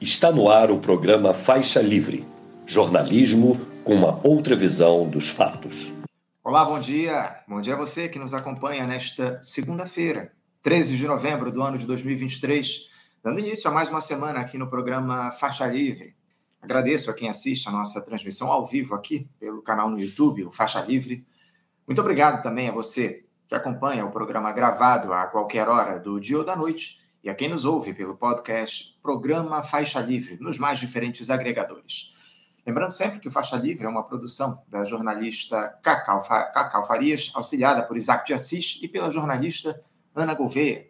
Está no ar o programa Faixa Livre, jornalismo com uma outra visão dos fatos. Olá, bom dia. Bom dia a você que nos acompanha nesta segunda-feira, 13 de novembro do ano de 2023, dando início a mais uma semana aqui no programa Faixa Livre. Agradeço a quem assiste a nossa transmissão ao vivo aqui pelo canal no YouTube, o Faixa Livre. Muito obrigado também a você que acompanha o programa gravado a qualquer hora do dia ou da noite e a quem nos ouve pelo podcast Programa Faixa Livre, nos mais diferentes agregadores. Lembrando sempre que o Faixa Livre é uma produção da jornalista Cacau, Cacau Farias, auxiliada por Isaac de Assis e pela jornalista Ana Gouveia.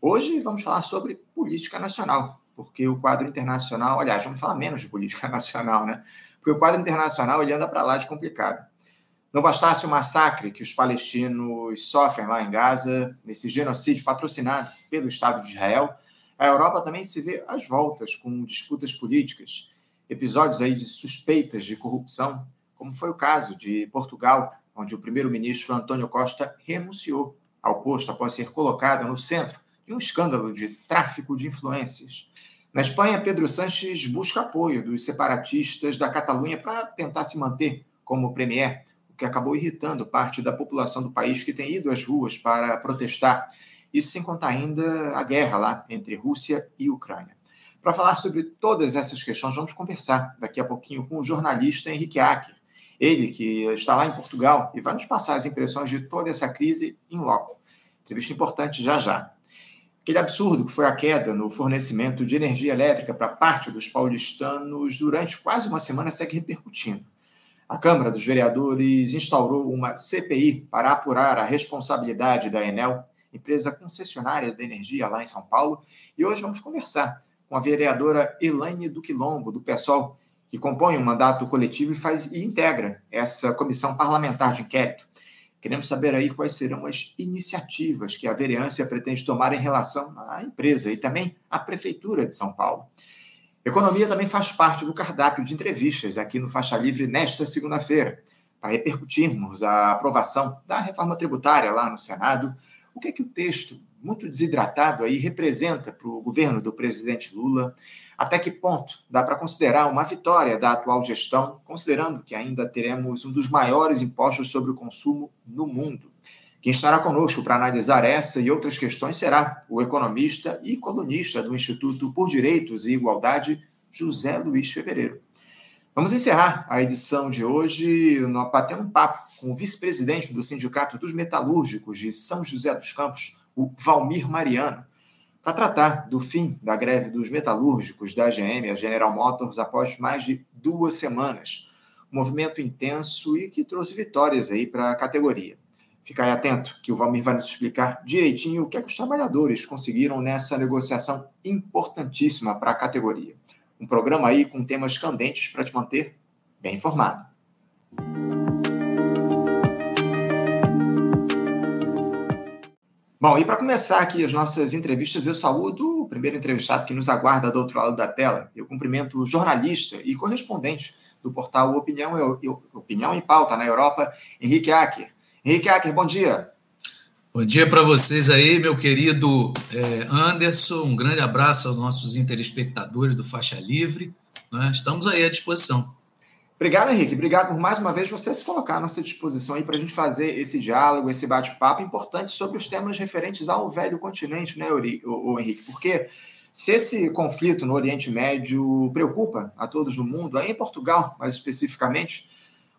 Hoje vamos falar sobre política nacional, porque o quadro internacional, aliás, vamos falar menos de política nacional, né? Porque o quadro internacional ele anda para lá de complicado. Não bastasse o massacre que os palestinos sofrem lá em Gaza, nesse genocídio patrocinado pelo Estado de Israel, a Europa também se vê às voltas com disputas políticas, episódios aí de suspeitas de corrupção, como foi o caso de Portugal, onde o primeiro-ministro António Costa renunciou ao posto após ser colocado no centro de um escândalo de tráfico de influências. Na Espanha, Pedro Sánchez busca apoio dos separatistas da Catalunha para tentar se manter como premier, que acabou irritando parte da população do país que tem ido às ruas para protestar. Isso sem contar ainda a guerra lá entre Rússia e Ucrânia. Para falar sobre todas essas questões, vamos conversar daqui a pouquinho com o jornalista Henrique Acker. Ele que está lá em Portugal e vai nos passar as impressões de toda essa crise em loco. Entrevista importante já já. Aquele absurdo que foi a queda no fornecimento de energia elétrica para parte dos paulistanos durante quase uma semana segue repercutindo. A Câmara dos Vereadores instaurou uma CPI para apurar a responsabilidade da Enel, empresa concessionária da energia lá em São Paulo, e hoje vamos conversar com a vereadora Elaine do Quilombo, do PSOL, que compõe um mandato coletivo e faz e integra essa comissão parlamentar de inquérito. Queremos saber aí quais serão as iniciativas que a vereança pretende tomar em relação à empresa e também à prefeitura de São Paulo. Economia também faz parte do cardápio de entrevistas aqui no Faixa Livre nesta segunda-feira, para repercutirmos a aprovação da reforma tributária lá no Senado. O que é que o texto, muito desidratado aí, representa para o governo do presidente Lula? Até que ponto dá para considerar uma vitória da atual gestão, considerando que ainda teremos um dos maiores impostos sobre o consumo no mundo? Quem estará conosco para analisar essa e outras questões será o economista e colunista do Instituto por Direitos e Igualdade, José Luiz Fevereiro. Vamos encerrar a edição de hoje batendo um papo com o vice-presidente do Sindicato dos Metalúrgicos de São José dos Campos, o Valmir Mariano, para tratar do fim da greve dos metalúrgicos da GM, a General Motors, após mais de duas semanas. Um movimento intenso e que trouxe vitórias aí para a categoria. Fica aí atento, que o Valmir vai nos explicar direitinho o que, é que os trabalhadores conseguiram nessa negociação importantíssima para a categoria. Um programa aí com temas candentes para te manter bem informado. Bom, e para começar aqui as nossas entrevistas, eu saúdo o primeiro entrevistado que nos aguarda do outro lado da tela. Eu cumprimento o jornalista e correspondente do portal Opinião, Opinião em Pauta na Europa, Henrique Acker. Henrique Acker, bom dia. Bom dia para vocês aí, meu querido é, Anderson. Um grande abraço aos nossos telespectadores do Faixa Livre. Né? Estamos aí à disposição. Obrigado, Henrique. Obrigado por mais uma vez você se colocar à nossa disposição aí para a gente fazer esse diálogo, esse bate-papo importante sobre os temas referentes ao velho continente, né, o Henrique? Porque se esse conflito no Oriente Médio preocupa a todos no mundo, aí em Portugal, mais especificamente,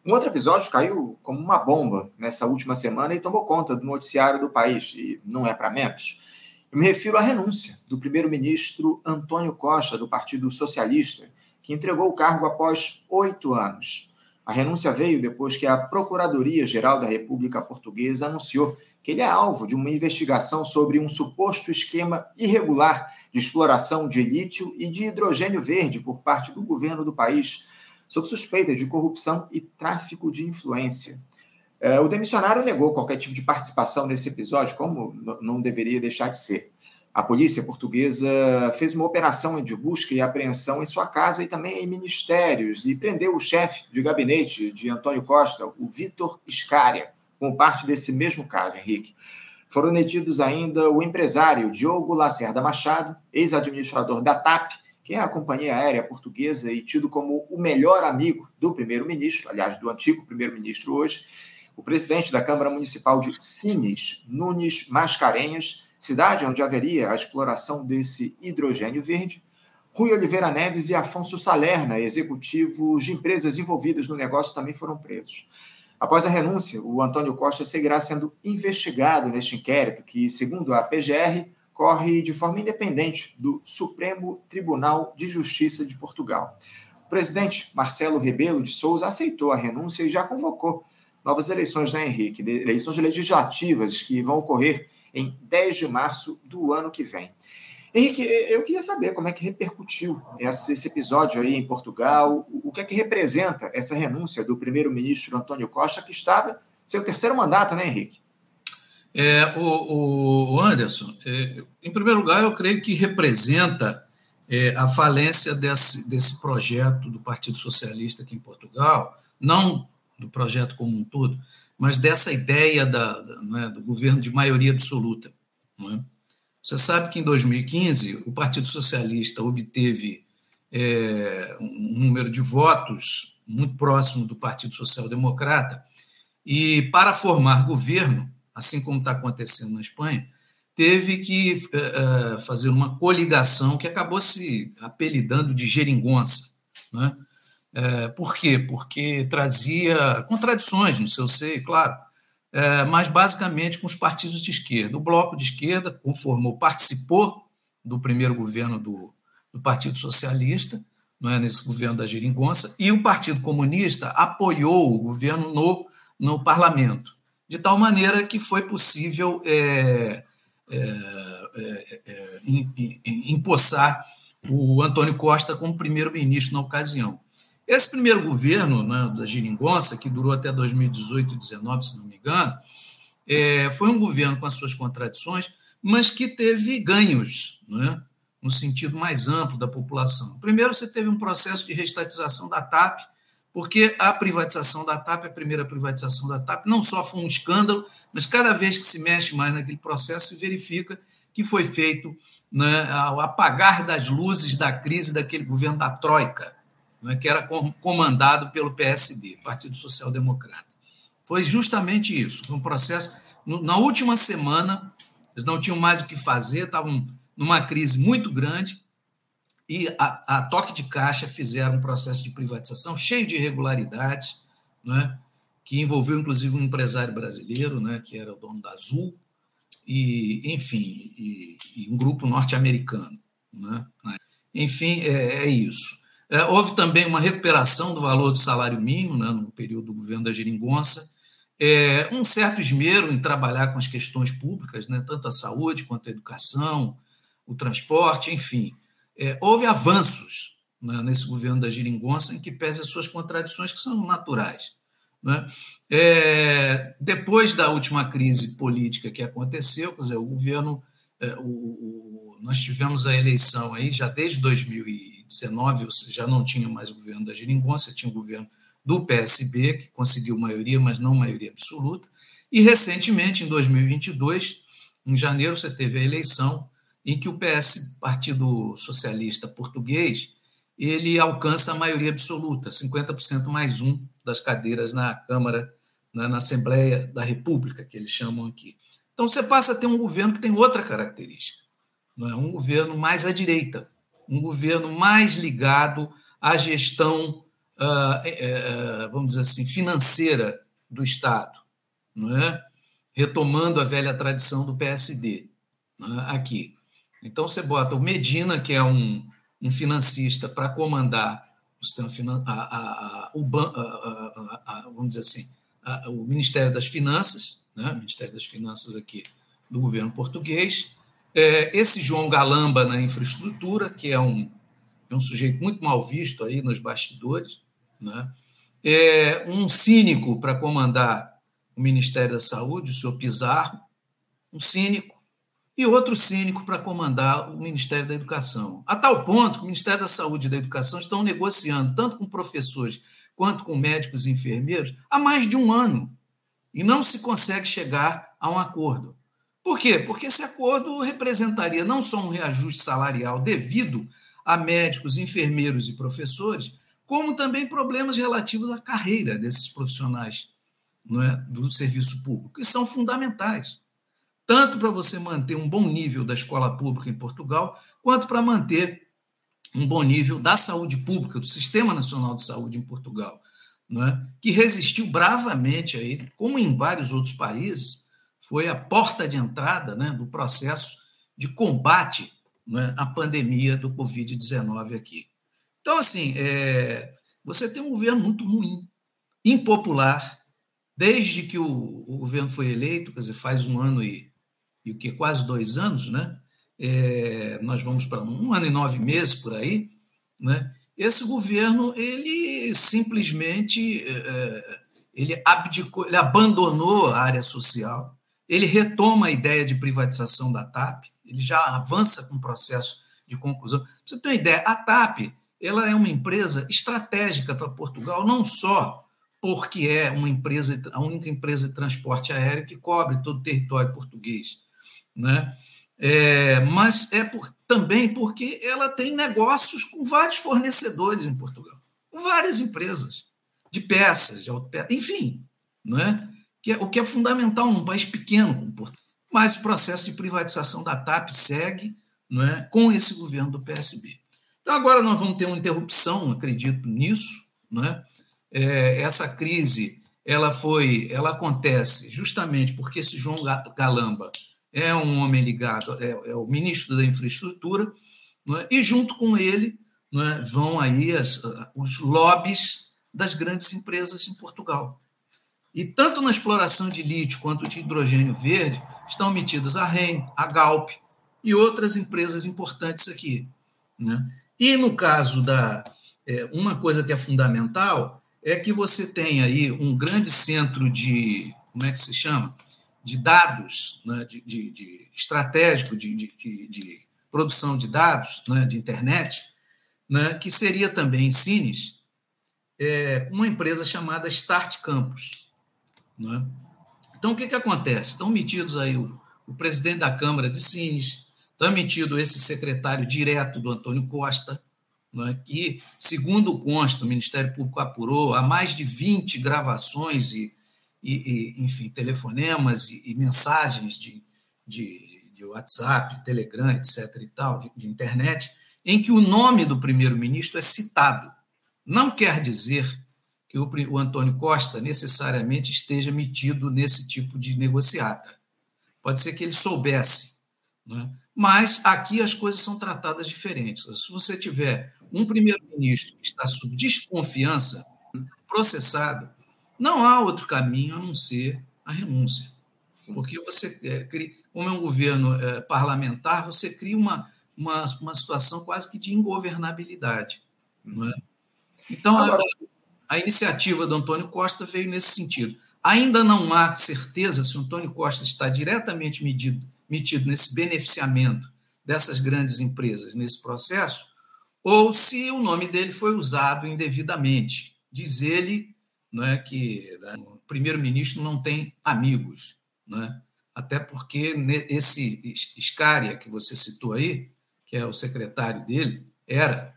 um outro episódio caiu como uma bomba nessa última semana e tomou conta do noticiário do país, e não é para menos. Eu me refiro à renúncia do primeiro-ministro Antônio Costa, do Partido Socialista, que entregou o cargo após oito anos. A renúncia veio depois que a Procuradoria-Geral da República Portuguesa anunciou que ele é alvo de uma investigação sobre um suposto esquema irregular de exploração de lítio e de hidrogênio verde por parte do governo do país sob suspeita de corrupção e tráfico de influência. É, o demissionário negou qualquer tipo de participação nesse episódio, como não deveria deixar de ser. A polícia portuguesa fez uma operação de busca e apreensão em sua casa e também em ministérios e prendeu o chefe de gabinete de Antônio Costa, o Vitor Scária, como parte desse mesmo caso, Henrique. Foram detidos ainda o empresário Diogo Lacerda Machado, ex-administrador da TAP que é a companhia aérea portuguesa e tido como o melhor amigo do primeiro-ministro, aliás, do antigo primeiro-ministro hoje, o presidente da Câmara Municipal de Sines, Nunes Mascarenhas, cidade onde haveria a exploração desse hidrogênio verde, Rui Oliveira Neves e Afonso Salerna, executivos de empresas envolvidas no negócio, também foram presos. Após a renúncia, o Antônio Costa seguirá sendo investigado neste inquérito, que, segundo a PGR, corre de forma independente do Supremo Tribunal de Justiça de Portugal. O presidente Marcelo Rebelo de Souza aceitou a renúncia e já convocou novas eleições, né, Henrique? Eleições legislativas que vão ocorrer em 10 de março do ano que vem. Henrique, eu queria saber como é que repercutiu esse episódio aí em Portugal, o que é que representa essa renúncia do primeiro-ministro Antônio Costa, que estava seu terceiro mandato, né, Henrique? É, o, o Anderson, é, em primeiro lugar, eu creio que representa é, a falência desse, desse projeto do Partido Socialista aqui em Portugal, não do projeto como um todo, mas dessa ideia da, da é, do governo de maioria absoluta. É? Você sabe que em 2015 o Partido Socialista obteve é, um número de votos muito próximo do Partido Social Democrata e para formar governo, assim como está acontecendo na Espanha, teve que é, fazer uma coligação que acabou se apelidando de geringonça. Né? É, por quê? Porque trazia contradições no seu seio, claro é, mas basicamente com os partidos de esquerda. O Bloco de Esquerda conformou, participou do primeiro governo do, do Partido Socialista, não é, nesse governo da Geringonça, e o Partido Comunista apoiou o governo no, no parlamento, de tal maneira que foi possível é, é, é, é empossar o Antônio Costa como primeiro-ministro na ocasião. Esse primeiro governo né, da Giringonça, que durou até 2018 e 2019, se não me engano, é, foi um governo com as suas contradições, mas que teve ganhos, né, no sentido mais amplo da população. Primeiro, você teve um processo de restatização da TAP, porque a privatização da TAP, a primeira privatização da TAP, não só foi um escândalo, mas cada vez que se mexe mais naquele processo, se verifica que foi feito né, ao apagar das luzes da crise daquele governo da Troika né, que era comandado pelo PSD, Partido Social Democrata. Foi justamente isso, um processo. Na última semana, eles não tinham mais o que fazer, estavam numa crise muito grande, e a, a toque de caixa fizeram um processo de privatização cheio de irregularidades, né, que envolveu inclusive um empresário brasileiro, né, que era o dono da Azul, e, enfim, e, e um grupo norte-americano. Né? Enfim, é, é isso. É, houve também uma recuperação do valor do salário mínimo né, no período do governo da Geringonça, é, um certo esmero em trabalhar com as questões públicas, né, tanto a saúde quanto a educação, o transporte, enfim. É, houve avanços né, nesse governo da Geringonça, em que pese as suas contradições, que são naturais. Né? É, depois da última crise política que aconteceu, quer dizer, o governo, é, o, o, nós tivemos a eleição aí já desde 2000 19, você já não tinha mais o governo da Geringonça, tinha o governo do PSB, que conseguiu maioria, mas não maioria absoluta. E, recentemente, em 2022, em janeiro, você teve a eleição em que o PS, Partido Socialista Português, ele alcança a maioria absoluta, 50% mais um das cadeiras na Câmara, na, Assembleia da República, que eles chamam aqui. Então, você passa a ter um governo que tem outra característica, não é? um governo mais à direita, um governo mais ligado à gestão, uh, uh, vamos dizer assim, financeira do Estado, não é? retomando a velha tradição do PSD é? aqui. Então, você bota o Medina, que é um, um financista, para comandar a, a, o, vamos dizer assim, o Ministério das Finanças, né? o Ministério das Finanças aqui do governo português, é, esse João Galamba na infraestrutura, que é um, é um sujeito muito mal visto aí nos bastidores, né? é um cínico para comandar o Ministério da Saúde, o senhor Pizarro, um cínico, e outro cínico para comandar o Ministério da Educação. A tal ponto que o Ministério da Saúde e da Educação estão negociando, tanto com professores quanto com médicos e enfermeiros, há mais de um ano, e não se consegue chegar a um acordo. Por quê? Porque esse acordo representaria não só um reajuste salarial devido a médicos, enfermeiros e professores, como também problemas relativos à carreira desses profissionais é, do serviço público, que são fundamentais, tanto para você manter um bom nível da escola pública em Portugal, quanto para manter um bom nível da saúde pública, do Sistema Nacional de Saúde em Portugal, não é, que resistiu bravamente aí, como em vários outros países, foi a porta de entrada né, do processo de combate né, à pandemia do Covid-19 aqui. Então, assim, é, você tem um governo muito ruim, impopular, desde que o, o, governo foi eleito, quer dizer, faz um ano e, e o que, quase dois anos, né? É, nós vamos para um ano e nove meses por aí, né? Esse governo, ele simplesmente é, ele abdicou, ele abandonou a área social, ele retoma a ideia de privatização da TAP, ele já avança com o processo de conclusão. Você ter uma ideia, a TAP ela é uma empresa estratégica para Portugal, não só porque é uma empresa, a única empresa de transporte aéreo que cobre todo o território português, né? É, mas é por, também porque ela tem negócios com vários fornecedores em Portugal, com várias empresas de peças, de enfim, não é? Que é, o que é fundamental num país pequeno como Portugal. Mas o processo de privatização da TAP segue, não é, com esse governo do PSB. Então, agora nós vamos ter uma interrupção, acredito nisso. Né? É, essa crise ela foi, ela acontece justamente porque esse João Galamba é um homem ligado, é, é o ministro da infraestrutura, é? e junto com ele é? vão aí as, os lobbies das grandes empresas em Portugal. E tanto na exploração de lítio quanto de hidrogênio verde estão metidas a REN, a Galp e outras empresas importantes aqui. Né? E no caso da. É, uma coisa que é fundamental é que você tem aí um grande centro de. Como é que se chama? De dados, né, de, de, de estratégico de, de, produção de dados, né, de internet, né, que seria também Cines, é, uma empresa chamada Start Campus. Né? Então, o que, que acontece? Estão metidos aí o, o presidente da Câmara de Cines, Está metido esse secretário direto do Antônio Costa, é? que, segundo consta, o Ministério Público apurou, há mais de 20 gravações e, e, e enfim, telefonemas e, e mensagens de, de, de, WhatsApp, Telegram, etc. e tal, de, de internet, em que o nome do primeiro-ministro é citado. Não quer dizer que o, o Antônio Costa necessariamente esteja metido nesse tipo de negociata. Pode ser que ele soubesse. Não é? Mas aqui as coisas são tratadas diferentes. Se você tiver um primeiro-ministro que está sob desconfiança, processado, não há outro caminho a não ser a renúncia. Porque você, é, como é um governo é, parlamentar, você cria uma, uma, uma situação quase que de ingovernabilidade. Não é? Então, a, a iniciativa do Antônio Costa veio nesse sentido. Ainda não há certeza se o Antônio Costa está diretamente medido metido nesse beneficiamento dessas grandes empresas nesse processo, ou se o nome dele foi usado indevidamente. Diz ele não é, que né, o primeiro-ministro não tem amigos, não é? até porque esse Scária que você citou aí, que é o secretário dele, era,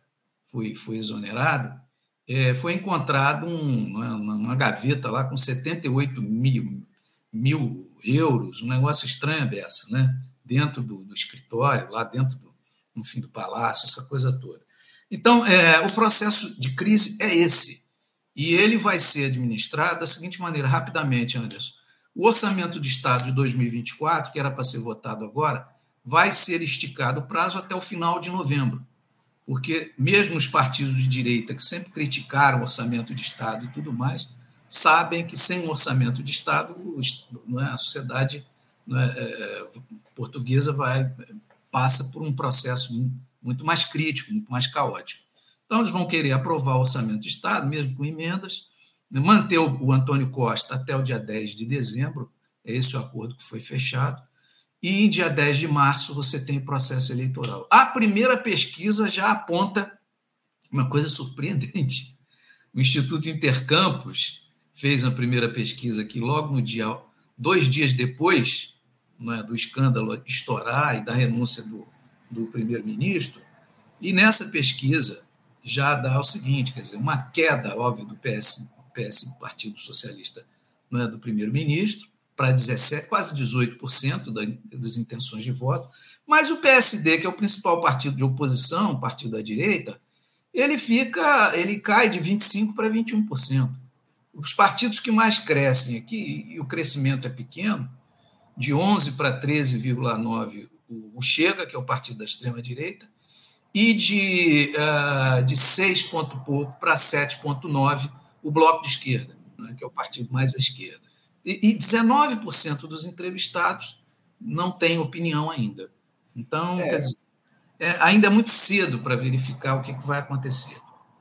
foi, foi exonerado, é, foi encontrado um, é, uma, uma, gaveta lá com 78 mil, mil euros, um negócio estranho dessa, né? dentro do, do escritório, lá dentro do, no fim do palácio, essa coisa toda. Então, é, o processo de crise é esse. E ele vai ser administrado da seguinte maneira, rapidamente, Anderson. O orçamento de Estado de 2024, que era para ser votado agora, vai ser esticado o prazo até o final de novembro. Porque mesmo os partidos de direita, que sempre criticaram o orçamento de Estado e tudo mais, sabem que sem um orçamento de Estado é, a sociedade é, é, portuguesa vai passa por um processo muito mais crítico, muito mais caótico. Então, eles vão querer aprovar o orçamento de Estado, mesmo com emendas, né, manter o Antônio Costa até o dia 10 de dezembro, é esse o acordo que foi fechado, e em dia 10 de março você tem o processo eleitoral. A primeira pesquisa já aponta uma coisa surpreendente. O Instituto Intercampos fez a primeira pesquisa que logo no dia, dois dias depois é, do escândalo estourar e da renúncia do, do primeiro-ministro, E nessa pesquisa já dá o seguinte, quer dizer, uma queda, óbvio, do PS, PS Partido Socialista, não é, do primeiro-ministro, para 17, quase 18% das intenções de voto, mas o PSD, que é o principal partido de oposição, partido da direita, ele fica, ele cai de 25 para 21%. Os partidos que mais crescem aqui, e o crescimento é pequeno, de 11 para 13,9 o Chega, que é o partido da extrema-direita, e de, uh, de 6 ponto pouco para 7,9 o Bloco de Esquerda, né, que é o partido mais à esquerda. E, e 19% dos entrevistados não têm opinião ainda. Então, é. quer dizer, é, ainda é muito cedo para verificar o que, que vai acontecer.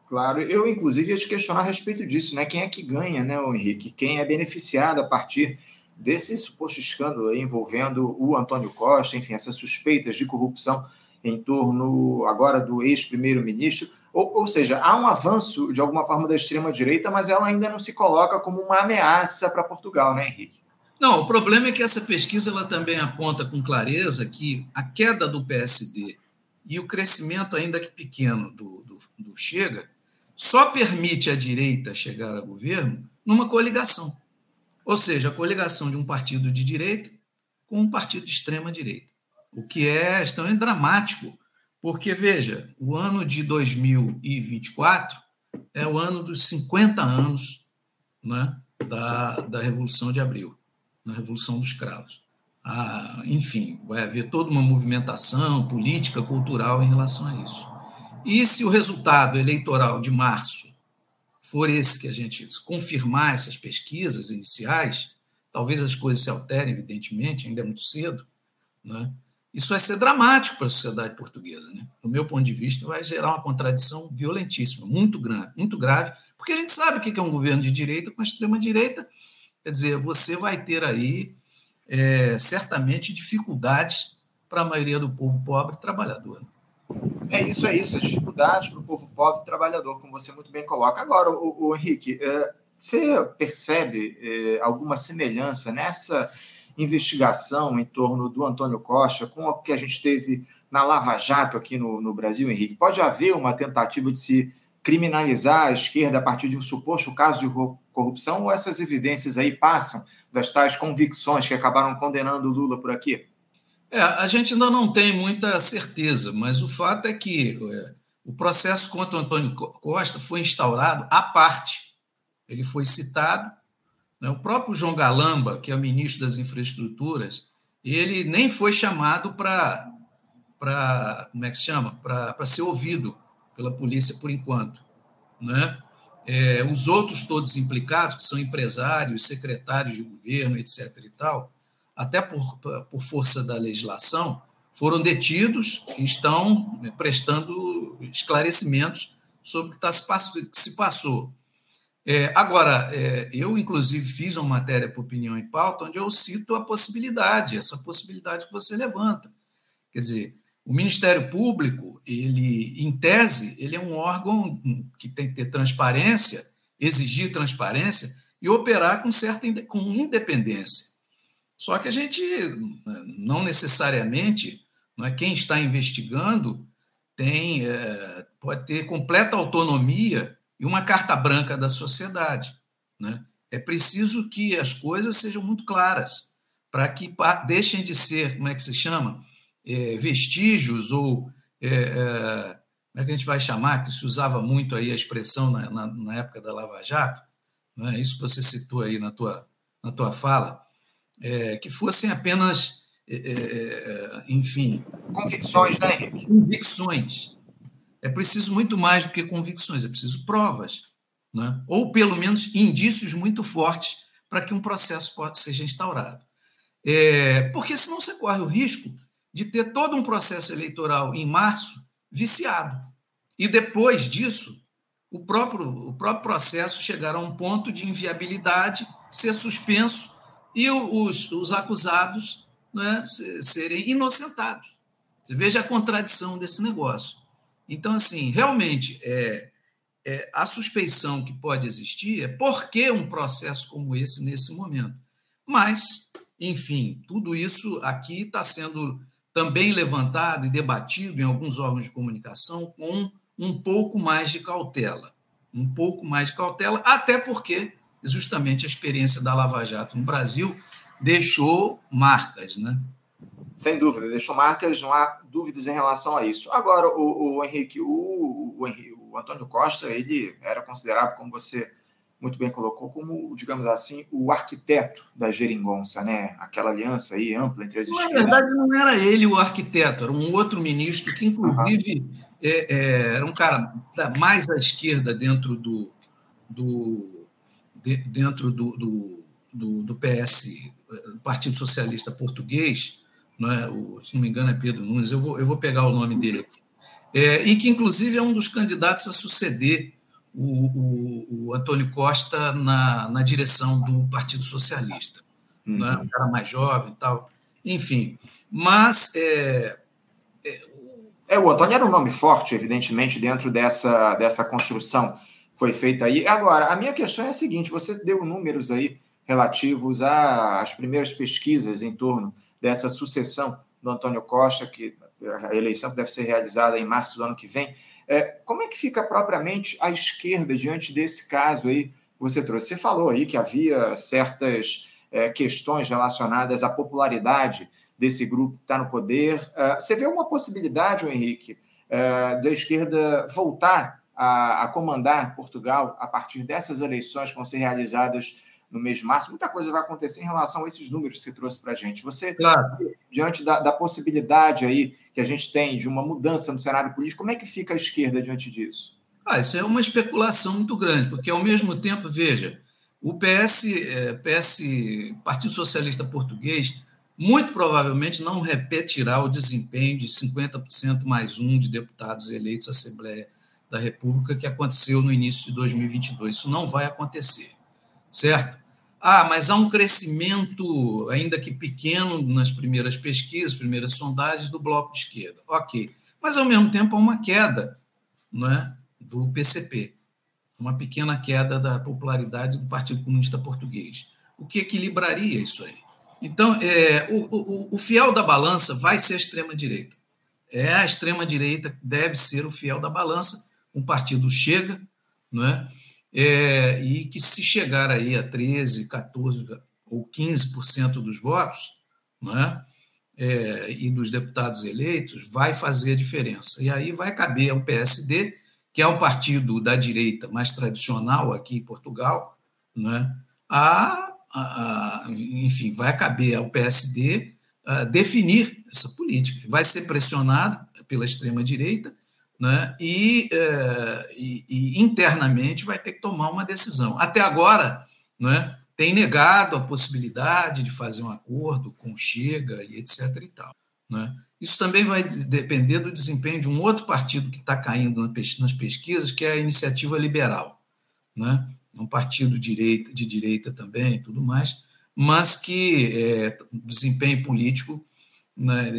Claro, eu inclusive ia te questionar a respeito disso, né? Quem é que ganha, né, Henrique? Quem é beneficiado a partir desse suposto escândalo envolvendo o Antônio Costa, enfim, essas suspeitas de corrupção em torno agora do ex-primeiro-ministro. Ou, ou, seja, há um avanço de alguma forma da extrema-direita, mas ela ainda não se coloca como uma ameaça para Portugal, né, Henrique? Não, o problema é que essa pesquisa ela também aponta com clareza que a queda do PSD e o crescimento, ainda que pequeno, do, do, do Chega só permite à direita chegar a governo numa coligação. Ou seja, a coligação de um partido de direita com um partido de extrema direita. O que é extremamente dramático, porque, veja, o ano de 2024 é o ano dos 50 anos né, da, da Revolução de Abril, da Revolução dos Cravos a, enfim, vai haver toda uma movimentação política, cultural em relação a isso. E se o resultado eleitoral de março for esse que a gente confirmar essas pesquisas iniciais, talvez as coisas se alterem, evidentemente, ainda é muito cedo, né? Isso vai ser dramático para a sociedade portuguesa. Né? Do meu ponto de vista, vai gerar uma contradição violentíssima, muito grave, muito grave, porque a gente sabe o que é um governo de direita com a extrema-direita. Quer dizer, você vai ter aí é, certamente dificuldades para a maioria do povo pobre trabalhador. É isso, é isso, as dificuldades para o povo pobre trabalhador, como você muito bem coloca. Agora, o, o Henrique, é, você percebe é, alguma semelhança nessa investigação em torno do Antônio Costa com o que a gente teve na Lava Jato aqui no, no Brasil, Henrique? Pode haver uma tentativa de se criminalizar a esquerda a partir de um suposto caso de corrupção ou essas evidências aí passam das tais convicções que acabaram condenando o Lula por aqui? É, a gente ainda não tem muita certeza, mas o fato é que é, o processo contra o Antônio Costa foi instaurado à parte. Ele foi citado. Né, o próprio João Galamba, que é o ministro das Infraestruturas, ele nem foi chamado para, como é que se chama? Para ser ouvido pela polícia por enquanto. Né? é, os outros todos implicados, que são empresários, secretários de governo, etc. e tal, até por, por força da legislação, foram detidos e estão prestando esclarecimentos sobre o que, tá se passou. É, agora, é, eu, inclusive, fiz uma matéria para Opinião em Pauta, onde eu cito a possibilidade, essa possibilidade que você levanta. Quer dizer, o Ministério Público, ele, em tese, ele é um órgão que tem que ter transparência, exigir transparência e operar com certa com independência. Só que a gente não necessariamente, não é quem está investigando tem é, pode ter completa autonomia e uma carta branca da sociedade, né? É preciso que as coisas sejam muito claras para que deixem de ser, como é que se chama? é, vestígios ou é, é, como é que a gente vai chamar, que se usava muito aí a expressão na, na, na época da Lava Jato, é isso que você citou aí na tua, na tua fala, é, que fossem apenas, é, é, enfim... Convicções, né, Henrique? Convicções. É preciso muito mais do que convicções, é preciso provas, né? ou pelo menos indícios muito fortes para que um processo possa seja instaurado. É, porque senão você corre o risco de ter todo um processo eleitoral em março viciado. E depois disso, o próprio, o próprio processo chegar a um ponto de inviabilidade, ser suspenso e os, os acusados né, serem inocentados. Você veja a contradição desse negócio. Então, assim, realmente, é, é, a suspeição que pode existir é por que um processo como esse nesse momento. Mas, enfim, tudo isso aqui está sendo também levantado e debatido em alguns órgãos de comunicação com um pouco mais de cautela. Um pouco mais de cautela, até porque justamente a experiência da Lava Jato no Brasil deixou marcas, né? Sem dúvida, deixou marcas, não há dúvidas em relação a isso. Agora, o, o Henrique, o, o, o Antônio Costa, ele era considerado, como você muito bem colocou, como, digamos assim, o arquiteto da geringonça, né? Aquela aliança aí ampla entre as esquerdas. Na verdade, não era ele o arquiteto, era um outro ministro que, inclusive, uhum. é, é, era um cara mais à esquerda dentro do, do de, dentro do, do, do, do PS, Partido Socialista Português, é? o, se não me engano é Pedro Nunes, eu vou, eu vou pegar o nome dele aqui, é, e que, inclusive, é um dos candidatos a suceder o, o, o Antônio Costa na, na direção do Partido Socialista. Uhum. Né? Um cara mais jovem e tal. Enfim, mas. É, é, é, o Antônio era um nome forte, evidentemente, dentro dessa, dessa construção que foi feita aí. Agora, a minha questão é a seguinte: você deu números aí relativos às primeiras pesquisas em torno dessa sucessão do Antônio Costa, que a eleição deve ser realizada em março do ano que vem. É, como é que fica propriamente a esquerda diante desse caso aí que você trouxe? Você falou aí que havia certas é, questões relacionadas à popularidade desse grupo que está no poder. É, você vê uma possibilidade, Henrique, é, da esquerda voltar a, a comandar Portugal a partir dessas eleições que vão ser realizadas no mês de março, muita coisa vai acontecer em relação a esses números que você trouxe para a gente. Você, claro. diante da, da, possibilidade aí que a gente tem de uma mudança no cenário político, como é que fica a esquerda diante disso? Ah, isso é uma especulação muito grande, porque ao mesmo tempo, veja, o PS, é, PS Partido Socialista Português, muito provavelmente não repetirá o desempenho de 50% mais um de deputados eleitos à Assembleia da República que aconteceu no início de 2022. Isso não vai acontecer certo? Ah, mas há um crescimento, ainda que pequeno, nas primeiras pesquisas, primeiras sondagens do bloco de esquerda. Ok. Mas, ao mesmo tempo, há uma queda não é, do PCP, uma pequena queda da popularidade do Partido Comunista Português. O que equilibraria isso aí? Então, é, o, o, o fiel da balança vai ser a extrema-direita. É a extrema-direita deve ser o fiel da balança. Um partido chega, não é? É, e que se chegar aí a 13, 14 ou 15% dos votos, né, é, e dos deputados eleitos, vai fazer a diferença. E aí vai caber ao PSD, que é um partido da direita mais tradicional aqui em Portugal, né, a, a, a enfim, vai caber ao PSD definir essa política. Vai ser pressionado pela extrema-direita, né? E, é, e, e, internamente vai ter que tomar uma decisão. Até agora, né, tem negado a possibilidade de fazer um acordo com Chega e etc. E tal, né? Isso também vai depender do desempenho de um outro partido que está caindo nas pesquisas, que é a Iniciativa Liberal. Né? É um partido direita, de direita também tudo mais, mas que é, desempenho político né,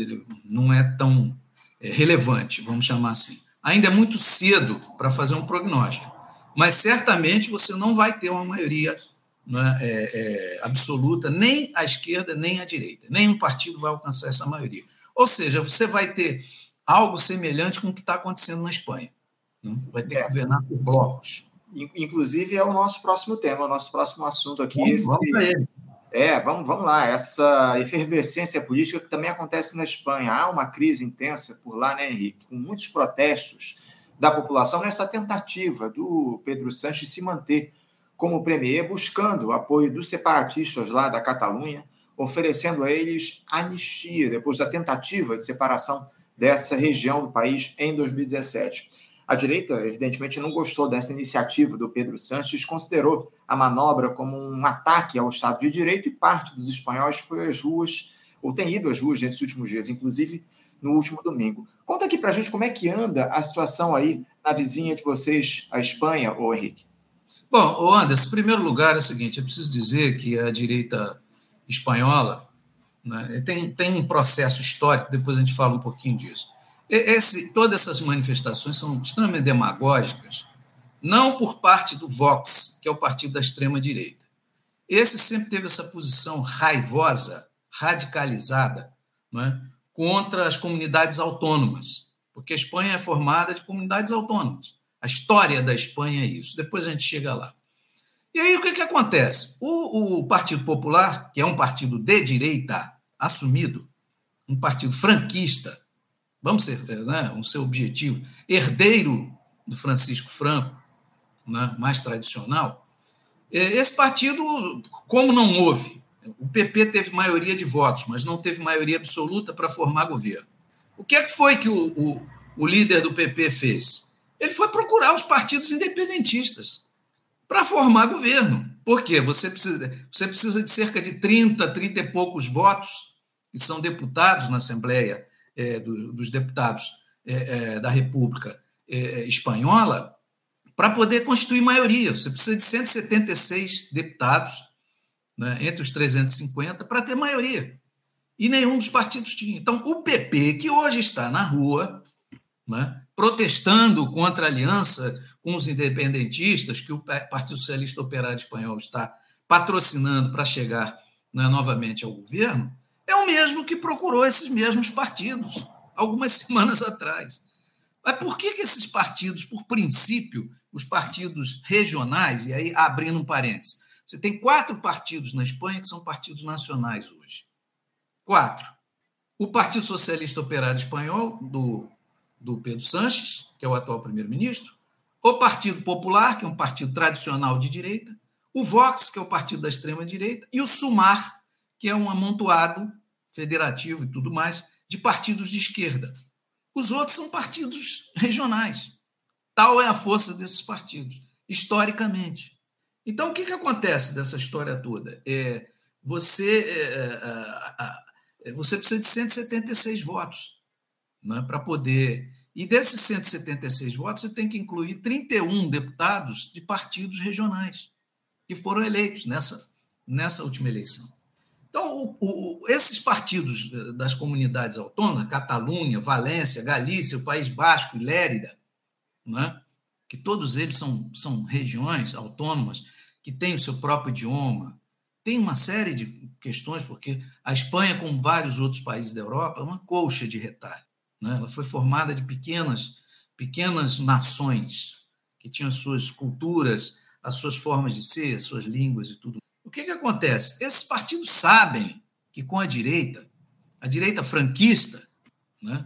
não é tão é, relevante, vamos chamar assim. Ainda é muito cedo para fazer um prognóstico, mas certamente você não vai ter uma maioria né, é, é, absoluta, nem à esquerda, nem à direita. Nenhum partido vai alcançar essa maioria. Ou seja, você vai ter algo semelhante com o que está acontecendo na Espanha. Né? Vai ter é. que governar por blocos. Inclusive, é o nosso próximo tema, o nosso próximo assunto aqui. Vamos, esse... vamos é, vamos, vamos lá. Essa efervescência política que também acontece na Espanha. Há uma crise intensa por lá, né, Henrique? Com muitos protestos da população nessa tentativa do Pedro Sanches se manter como premier, buscando o apoio dos separatistas lá da Catalunha, oferecendo a eles anistia depois da tentativa de separação dessa região do país em 2017. A direita, evidentemente, não gostou dessa iniciativa do Pedro Sanches, considerou a manobra como um ataque ao Estado de Direito e parte dos espanhóis foi às ruas, ou tem ido às ruas nesses últimos dias, inclusive no último domingo. Conta aqui para a gente como é que anda a situação aí na vizinha de vocês, a Espanha, ô Henrique. Bom, Anderson, em primeiro lugar é o seguinte, eu preciso dizer que a direita espanhola né, tem, tem um processo histórico, depois a gente fala um pouquinho disso esse, todas essas manifestações são extremamente demagógicas, não por parte do Vox, que é o partido da extrema-direita. Esse sempre teve essa posição raivosa, radicalizada, é? contra as comunidades autônomas, porque a Espanha é formada de comunidades autônomas. A história da Espanha é isso. Depois a gente chega lá. E aí o que, que acontece? O, o Partido Popular, que é um partido de direita assumido, um partido franquista, vamos ser, né, o seu objetivo, herdeiro do Francisco Franco, né, mais tradicional, é, esse partido, como não houve, o PP teve maioria de votos, mas não teve maioria absoluta para formar governo. O que é que foi que o, o, o líder do PP fez? Ele foi procurar os partidos independentistas para formar governo. Por quê? Você precisa, você precisa de cerca de 30, 30 e poucos votos, que são deputados na Assembleia é, do, dos Deputados é, é, da República é, Espanhola, para poder constituir maioria. Você precisa de 176 deputados, né, entre os 350, para ter maioria. E nenhum dos partidos tinha. Então, o PP, que hoje está na rua, né, protestando contra a aliança com os independentistas, que o Partido Socialista Operário Espanhol está patrocinando para chegar né, novamente ao governo, é o mesmo que procurou esses mesmos partidos algumas semanas atrás. Mas por que, que esses partidos, por princípio, os partidos regionais, e aí abrindo um parênteses, você tem quatro partidos na Espanha que são partidos nacionais hoje. Quatro. O Partido Socialista Operário Espanhol, do do Pedro Sanches, que é o atual primeiro-ministro, o Partido Popular, que é um partido tradicional de direita, o Vox, que é o partido da extrema-direita, e o Sumar, que é um amontoado federativo e tudo mais de partidos de esquerda. Os outros são partidos regionais. Tal é a força desses partidos, historicamente. Então, o que, que acontece dessa história toda? É, você, é, é, é, você precisa de 176 votos né, para poder. E desses 176 votos, você tem que incluir 31 deputados de partidos regionais que foram eleitos nessa, nessa última eleição. Então, o, o, esses partidos das comunidades autônomas, Catalunha, Valência, Galícia, o País Basco e Lérida, né, que todos eles são, são regiões autônomas que têm o seu próprio idioma, tem uma série de questões, porque a Espanha, como vários outros países da Europa, é uma colcha de retalho. Né? Ela foi formada de pequenas, pequenas nações que tinham suas culturas, as suas formas de ser, as suas línguas e tudo. O que, que acontece? Esses partidos sabem que com a direita, a direita franquista, né,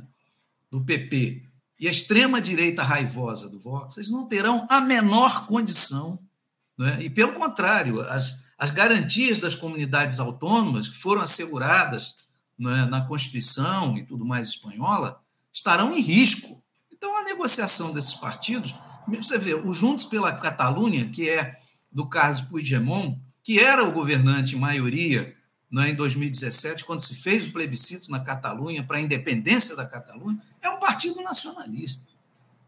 do PP, e a extrema-direita raivosa do Vox, eles não terão a menor condição, né, e pelo contrário, as, as garantias das comunidades autônomas que foram asseguradas né, na Constituição e tudo mais espanhola, estarão em risco. Então, a negociação desses partidos, você vê, o Juntos pela Catalunha, que é do Carlos Puigdemont, que era o governante maioria né, em 2017, quando se fez o plebiscito na Catalunha para a independência da Catalunha, é um partido nacionalista.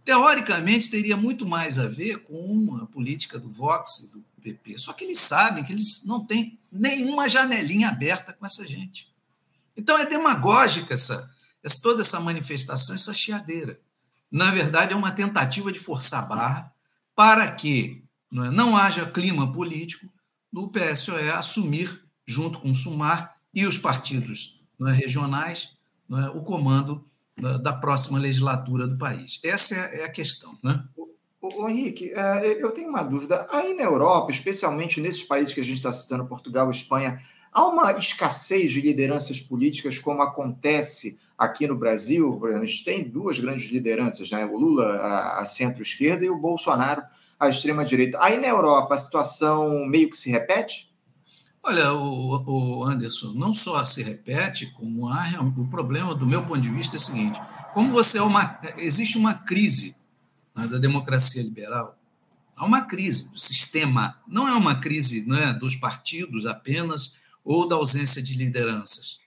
Teoricamente, teria muito mais a ver com a política do Vox e do PP. Só que eles sabem que eles não têm nenhuma janelinha aberta com essa gente. Então é demagógica essa, essa, toda essa manifestação, essa chiadeira. Na verdade, é uma tentativa de forçar barra para que não, é, não haja clima político no PSOE assumir, junto com o SUMAR e os partidos é, regionais, é, o comando da, da, próxima legislatura do país. Essa é, é a questão. Né? Henrique, é, eu tenho uma dúvida. Aí na Europa, especialmente nesses países que a gente está citando, Portugal, Espanha, Há uma escassez de lideranças políticas, como acontece aqui no Brasil. A gente tem duas grandes lideranças, né? o Lula, a, centro-esquerda, e o Bolsonaro, a extrema-direita. Aí na Europa, a situação meio que se repete? Olha, o, o Anderson, não só se repete, como há o problema, do meu ponto de vista, é o seguinte: como você é uma. Existe uma crise né, da democracia liberal, há uma crise do sistema, não é uma crise não é, dos partidos apenas ou da ausência de lideranças.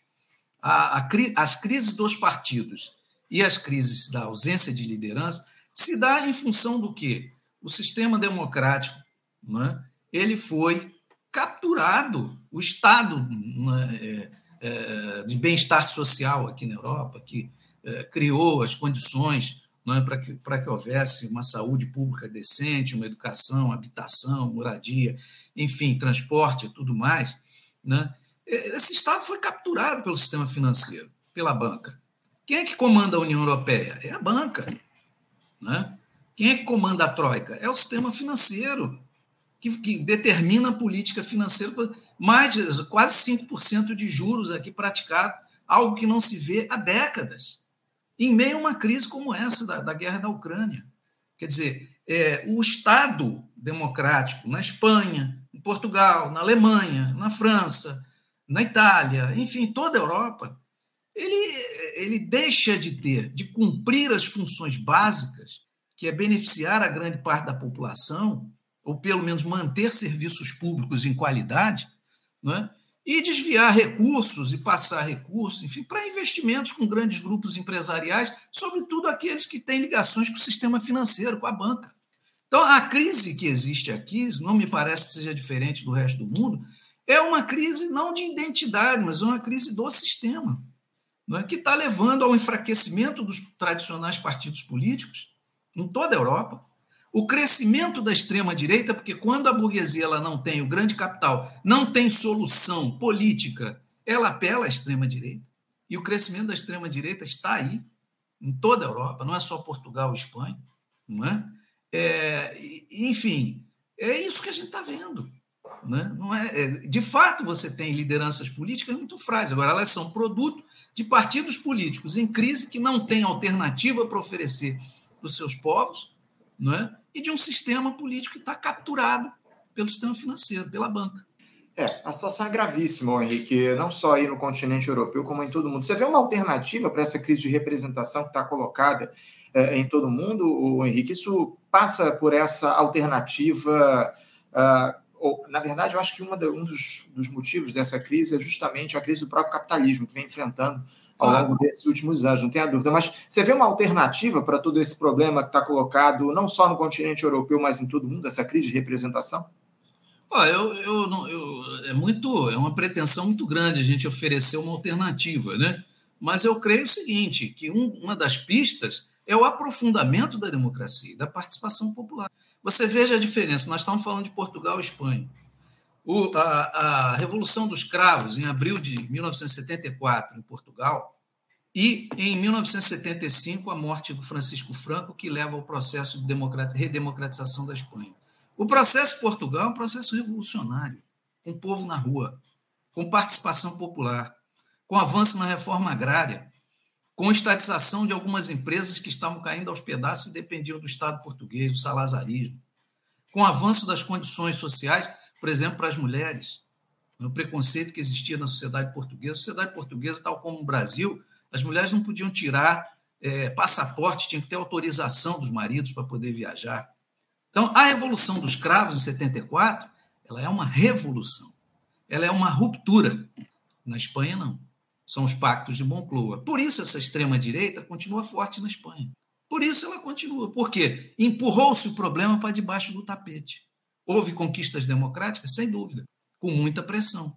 A, a, as crises dos partidos e as crises da ausência de liderança se dá em função do quê? O sistema democrático né, ele foi capturado, o Estado né, é, de bem-estar social aqui na Europa, que é, criou as condições né, para que, que houvesse uma saúde pública decente, uma educação, habitação, moradia, enfim, transporte e tudo mais, né? Esse Estado foi capturado pelo sistema financeiro, pela banca. Quem é que comanda a União Europeia? É a banca. Né? Quem é que comanda a Troika? É o sistema financeiro, que, que determina a política financeira. Mais de quase 5% de juros aqui praticado, algo que não se vê há décadas, em meio a uma crise como essa da, da guerra da Ucrânia. Quer dizer, é, o Estado democrático na Espanha, em Portugal, na Alemanha, na França, na Itália, enfim, toda a Europa, ele, ele deixa de ter, de cumprir as funções básicas, que é beneficiar a grande parte da população, ou pelo menos manter serviços públicos em qualidade, não é? e desviar recursos e passar recursos, enfim, para investimentos com grandes grupos empresariais, sobretudo aqueles que têm ligações com o sistema financeiro, com a banca. Então, a crise que existe aqui, não me parece que seja diferente do resto do mundo, é uma crise não de identidade, mas uma crise do sistema, não é? que está levando ao enfraquecimento dos tradicionais partidos políticos em toda a Europa, o crescimento da extrema-direita, porque quando a burguesia ela não tem o grande capital, não tem solução política, ela apela à extrema-direita. E o crescimento da extrema-direita está aí, em toda a Europa, não é só Portugal Espanha. Não é? é enfim, é isso que a gente está vendo. Né? Não é, é, de fato, você tem lideranças políticas muito frágeis. Agora, elas são produto de partidos políticos em crise que não têm alternativa para oferecer para os seus povos, não é? e de um sistema político que está capturado pelo sistema financeiro, pela banca. É, a situação é gravíssima, Henrique, não só aí no continente europeu, como em todo mundo. Você vê uma alternativa para essa crise de representação que está colocada é, em todo mundo, Henrique? Isso passa por essa alternativa. Uh, ou, na verdade, eu acho que um dos, dos motivos dessa crise é justamente a crise do próprio capitalismo, que vem enfrentando ao longo desses últimos anos, não tenha dúvida. Mas você vê uma alternativa para todo esse problema que está colocado, não só no continente europeu, mas em todo mundo, essa crise de representação? eu, eu, não, eu, é muito, é uma pretensão muito grande a gente oferecer uma alternativa, né? Mas eu creio o seguinte, que um, uma das pistas é o aprofundamento da democracia, da participação popular. Você veja a diferença. Nós estamos falando de Portugal e Espanha. O, a, a, Revolução dos Cravos, em abril de 1974, em Portugal, e em 1975, a morte do Francisco Franco, que leva ao processo de redemocratização da Espanha. O processo Portugal é um processo revolucionário, com o povo na rua, com participação popular, com avanço na reforma agrária, com estatização de algumas empresas que estavam caindo aos pedaços e dependiam do Estado português, do salazarismo, com avanço das condições sociais por exemplo, para as mulheres. O preconceito que existia na sociedade portuguesa. A sociedade portuguesa, tal como o Brasil, as mulheres não podiam tirar é, passaporte, tinha que ter autorização dos maridos para poder viajar. Então, a Revolução dos Cravos, em 74, ela é uma revolução. Ela é uma ruptura. Na Espanha, não. São os pactos de Moncloa. Por isso, essa extrema-direita continua forte na Espanha. Por isso, ela continua. Por quê? Empurrou-se o problema para debaixo do tapete. Houve conquistas democráticas? Sem dúvida, com muita pressão.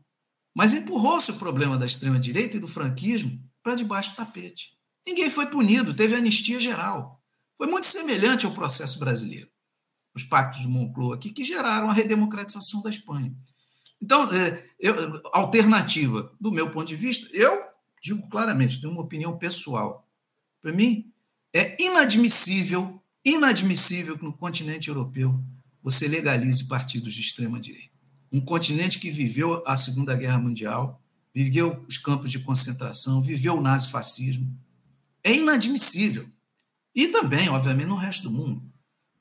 Mas empurrou-se o problema da extrema-direita e do franquismo para debaixo do tapete. Ninguém foi punido, teve anistia geral. Foi muito semelhante ao processo brasileiro. Os pactos de Moncloa aqui que geraram a redemocratização da Espanha. Então, é, eu, alternativa, do meu ponto de vista, eu digo claramente, tenho uma opinião pessoal. Para mim, é inadmissível, inadmissível que no continente europeu você legalize partidos de extrema-direita. Um continente que viveu a Segunda Guerra Mundial, viveu os campos de concentração, viveu o nazifascismo. É inadmissível. E também, obviamente, no resto do mundo.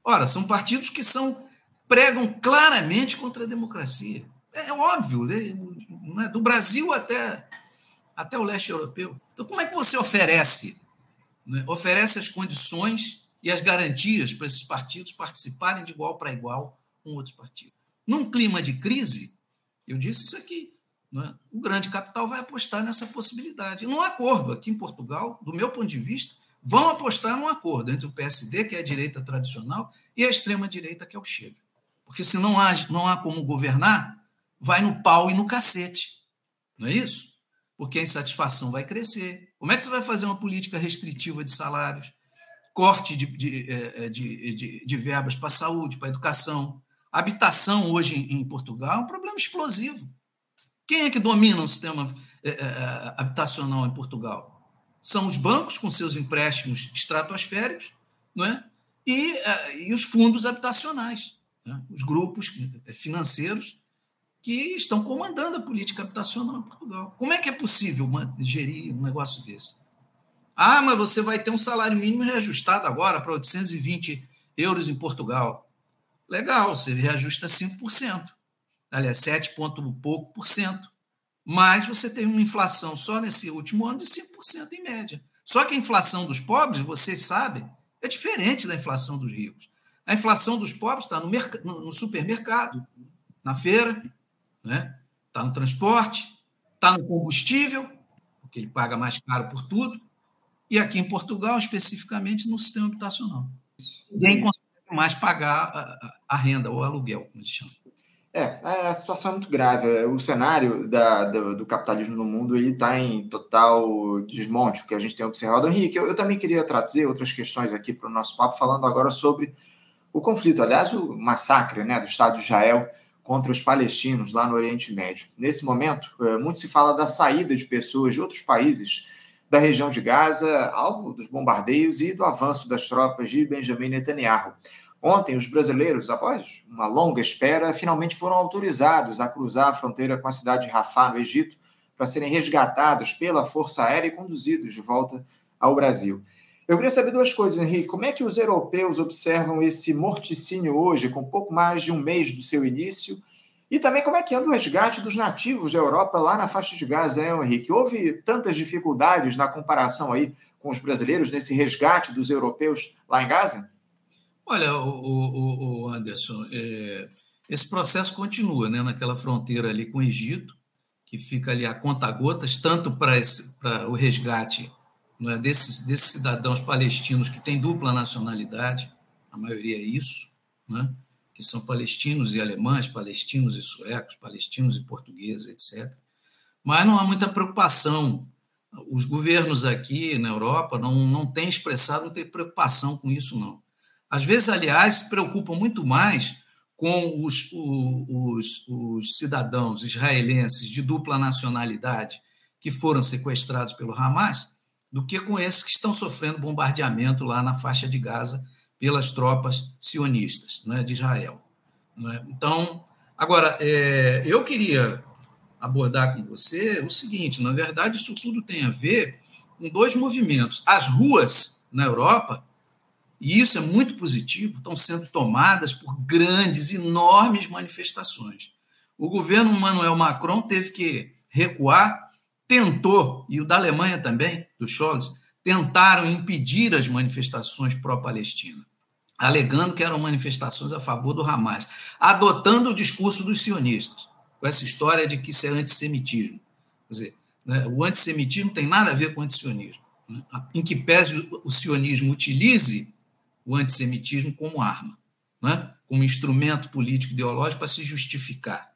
Ora, são partidos que são pregam claramente contra a democracia. É óbvio, né? do Brasil até, até o leste europeu. Então, como é que você oferece? Né? Oferece as condições e as garantias para esses partidos participarem de igual para igual com outros partidos. Num clima de crise, eu disse isso aqui, é? o grande capital vai apostar nessa possibilidade. Num acordo aqui em Portugal, do meu ponto de vista, vão apostar num acordo entre o PSD, que é a direita tradicional, e a extrema-direita, que é o Chega. Porque se não há, não há como governar, vai no pau e no cacete. Não é isso? Porque a insatisfação vai crescer. Como é que você vai fazer uma política restritiva de salários? Corte de, de, é, é, de, de, de verbas para a saúde, para a educação. A habitação hoje em Portugal é um problema explosivo. Quem é que domina o sistema é, habitacional em Portugal? são os bancos com seus empréstimos estratosféricos não é? e, e os fundos habitacionais, né? os grupos financeiros que estão comandando a política habitacional em Portugal. Como é que é possível gerir um negócio desse? Ah, mas você vai ter um salário mínimo reajustado agora para 820 euros em Portugal. Legal, você reajusta 5%. Aliás, 7 ponto pouco por cento. Mas você tem uma inflação só nesse último ano de 5% em média. Só que a inflação dos pobres, vocês sabem, é diferente da inflação dos ricos. A inflação dos pobres está no, no supermercado, na feira, né? está no transporte, está no combustível, porque ele paga mais caro por tudo, e aqui em Portugal, especificamente, no sistema habitacional. Ninguém consegue mais pagar a, a renda, ou aluguel, como eles chamam. É, a situação é muito grave. O cenário da, do, do capitalismo no mundo ele está em total desmonte, o que a gente tem observado. Henrique, eu, eu também queria trazer outras questões aqui para o nosso papo, falando agora sobre o conflito, aliás, o massacre né, do Estado de Israel contra os palestinos lá no Oriente Médio. Nesse momento, é, muito se fala da saída de pessoas de outros países da região de Gaza, alvo dos bombardeios e do avanço das tropas de Benjamin Netanyahu. Ontem, os brasileiros, após uma longa espera, finalmente foram autorizados a cruzar a fronteira com a cidade de Rafah, no Egito, para serem resgatados pela Força Aérea e conduzidos de volta ao Brasil. Eu queria saber duas coisas, Henrique. Como é que os europeus observam esse morticínio hoje, com pouco mais de um mês do seu início? E também como é que anda o resgate dos nativos da Europa lá na faixa de Gaza, né, Henrique? Houve tantas dificuldades na comparação aí com os brasileiros nesse resgate dos europeus lá em Gaza? Olha, o, o, o Anderson, é, esse processo continua né, naquela fronteira ali com o Egito, que fica ali a conta-gotas, tanto para, para o resgate é, desses, desses cidadãos palestinos que têm dupla nacionalidade, a maioria é isso, né, que são palestinos e alemães, palestinos e suecos, palestinos e portugueses, etc. Mas não há muita preocupação. Os governos aqui na Europa não, não têm expressado, não têm preocupação com isso, não. Às vezes, aliás, se preocupam muito mais com os, os, os cidadãos israelenses de dupla nacionalidade que foram sequestrados pelo Hamas do que com esses que estão sofrendo bombardeamento lá na faixa de Gaza pelas tropas sionistas né, de Israel. Né? Então, agora, é, eu queria abordar com você o seguinte: na verdade, isso tudo tem a ver com dois movimentos. As ruas na Europa e isso é muito positivo, estão sendo tomadas por grandes, enormes manifestações. O governo Manuel Macron teve que recuar, tentou, e o da Alemanha também, do Scholz, tentaram impedir as manifestações pró-Palestina, alegando que eram manifestações a favor do Hamas, adotando o discurso dos sionistas, com essa história de que isso é antissemitismo. Quer dizer, né, o antissemitismo tem nada a ver com o antisionismo. Né? Em que pese o sionismo utilize o antissemitismo como arma, né? como instrumento político ideológico para se justificar.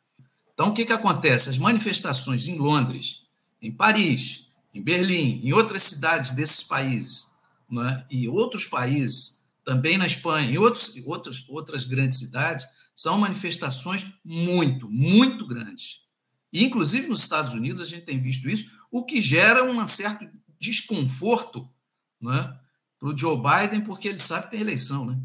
Então, o que, que acontece? As manifestações em Londres, em Paris, em Berlim, em outras cidades desses países, né? e outros países, também na Espanha, e outros, outros, outras grandes cidades, são manifestações muito, muito grandes. E, inclusive, nos Estados Unidos, a gente tem visto isso, o que gera um certo desconforto né? para o Joe Biden, porque ele sabe que tem eleição, né?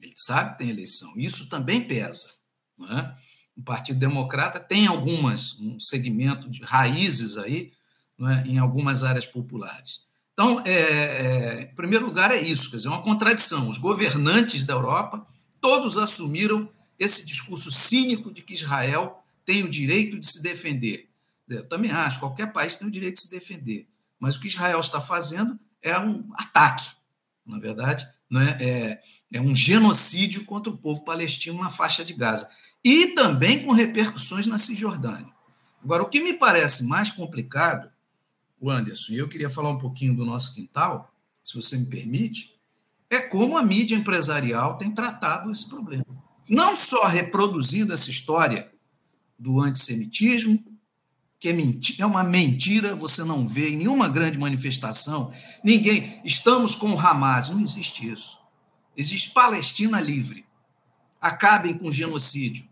Ele sabe que tem eleição. Isso também pesa. Não é? O Partido Democrata tem algumas, um segmento de raízes aí, é? em algumas áreas populares. Então, é, é, em primeiro lugar, é isso, quer dizer, uma contradição. Os governantes da Europa todos assumiram esse discurso cínico de que Israel tem o direito de se defender. Eu também acho, qualquer país tem o direito de se defender. Mas o que Israel está fazendo é um ataque na verdade, né, é, é um genocídio contra o povo palestino na faixa de Gaza. E também com repercussões na Cisjordânia. Agora, o que me parece mais complicado, o Anderson, e eu queria falar um pouquinho do nosso quintal, se você me permite, é como a mídia empresarial tem tratado esse problema. Não só reproduzindo essa história do antissemitismo, que é, é uma mentira, você não vê em nenhuma grande manifestação, ninguém, estamos com o Hamas, não existe isso. Existe Palestina livre. Acabem com o genocídio.